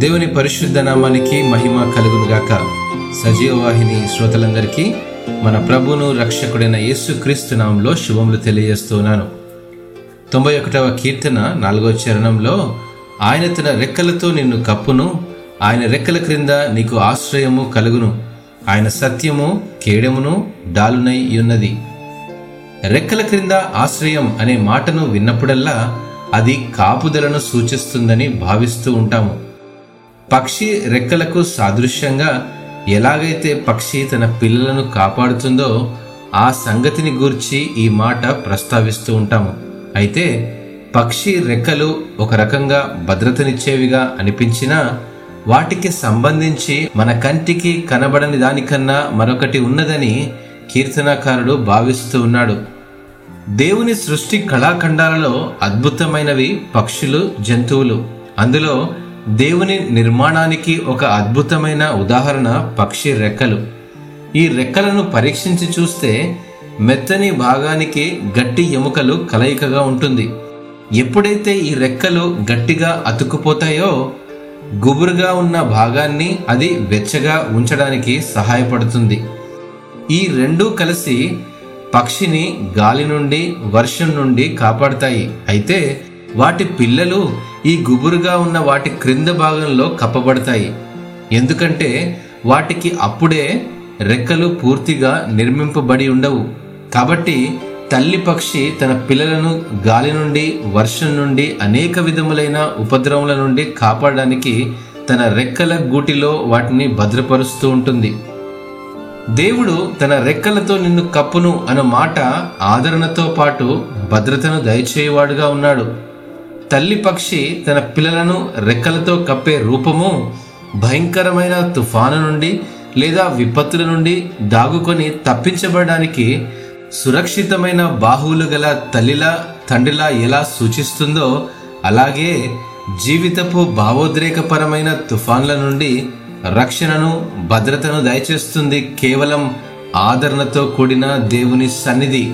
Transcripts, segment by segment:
దేవుని పరిశుద్ధ నామానికి మహిమ కలుగునుగాక. సజీవ వాహిని శ్రోతలందరికీ మన ప్రభును రక్షకుడైన యేసుక్రీస్తు నామంలో శుభములు తెలియజేస్తున్నాను. తొంభై ఒకటవ కీర్తన నాలుగో చరణంలో ఆయన తన రెక్కలతో నిన్ను కప్పును ఆయన రెక్కల క్రింద నీకు ఆశ్రయము కలుగును ఆయన సత్యము కేడమును డాలునై ఉన్నది. రెక్కల క్రింద ఆశ్రయం అనే మాటను విన్నప్పుడల్లా అది కాపుదలను సూచిస్తుందని భావిస్తూ ఉంటాము. పక్షి రెక్కలకు సాదృశ్యంగా ఎలాగైతే పక్షి తన పిల్లలను కాపాడుతుందో ఆ సంగతిని గూర్చి ఈ మాట ప్రస్తావిస్తూ ఉంటాము. అయితే పక్షి రెక్కలు ఒక రకంగా భద్రతనిచ్చేవిగా అనిపించినా వాటికి సంబంధించి మన కంటికి కనబడని దానికన్నా మరొకటి ఉన్నదని కీర్తనాకారుడు భావిస్తూ ఉన్నాడు. దేవుని సృష్టి కళాఖండాలలో అద్భుతమైనవి పక్షులు జంతువులు. అందులో దేవుని నిర్మాణానికి ఒక అద్భుతమైన ఉదాహరణ పక్షి రెక్కలు. ఈ రెక్కలను పరీక్షించి చూస్తే మెత్తని భాగానికి గట్టి ఎముకలు కలయికగా ఉంటుంది. ఎప్పుడైతే ఈ రెక్కలు గట్టిగా అతుక్కుపోతాయో గుబురుగా ఉన్న భాగాన్ని అది వెచ్చగా ఉంచడానికి సహాయపడుతుంది. ఈ రెండూ కలిసి పక్షిని గాలి నుండి వర్షం నుండి కాపాడతాయి. అయితే వాటి పిల్లలు ఈ గుబురుగా ఉన్న వాటి క్రింద భాగంలో కప్పబడతాయి. ఎందుకంటే వాటికి అప్పుడే రెక్కలు పూర్తిగా నిర్మింపబడి ఉండవు. కాబట్టి తల్లి పక్షి తన పిల్లలను గాలి నుండి వర్షం నుండి అనేక విధములైన ఉపద్రవముల నుండి కాపాడడానికి తన రెక్కల గూటిలో వాటిని భద్రపరుస్తూ ఉంటుంది. దేవుడు తన రెక్కలతో నిన్ను కప్పును అన్న మాట ఆదరణతో పాటు భద్రతను దయచేయవాడుగా ఉన్నాడు. తల్లి పక్షి తన పిల్లలను రెక్కలతో కప్పే రూపము భయంకరమైన తుఫాను నుండి లేదా విపత్తుల నుండి దాగుకొని తప్పించబడడానికి సురక్షితమైన బాహువులు గల తల్లిలా తండ్రిలా ఎలా సూచిస్తుందో అలాగే జీవితపు భావోద్రేకపరమైన తుఫాన్ల నుండి రక్షణను భద్రతను దయచేస్తుంది కేవలం ఆదరణతో కూడిన దేవుని సన్నిధి.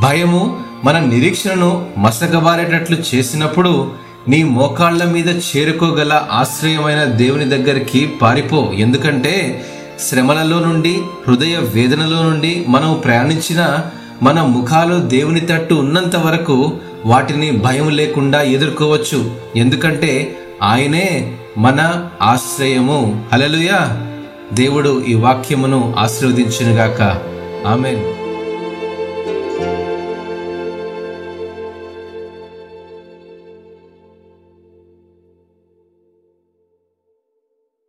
భయము మన నిరీక్షణను మసకబారేటట్లు చేసినప్పుడు నీ మోకాళ్ళ మీద చేరుకోగల ఆశ్రయమైన దేవుని దగ్గరికి పారిపో. ఎందుకంటే శ్రమలలో నుండి హృదయ వేదనలో నుండి మనం ప్రయాణించిన మన ముఖాలు దేవుని తట్టు ఉన్నంత వరకు వాటిని భయం లేకుండా ఎదుర్కోవచ్చు. ఎందుకంటే ఆయనే మన ఆశ్రయము. హలలుయా దేవుడు ఈ వాక్యమును ఆశీర్వదించునుగాక. ఆమెన్.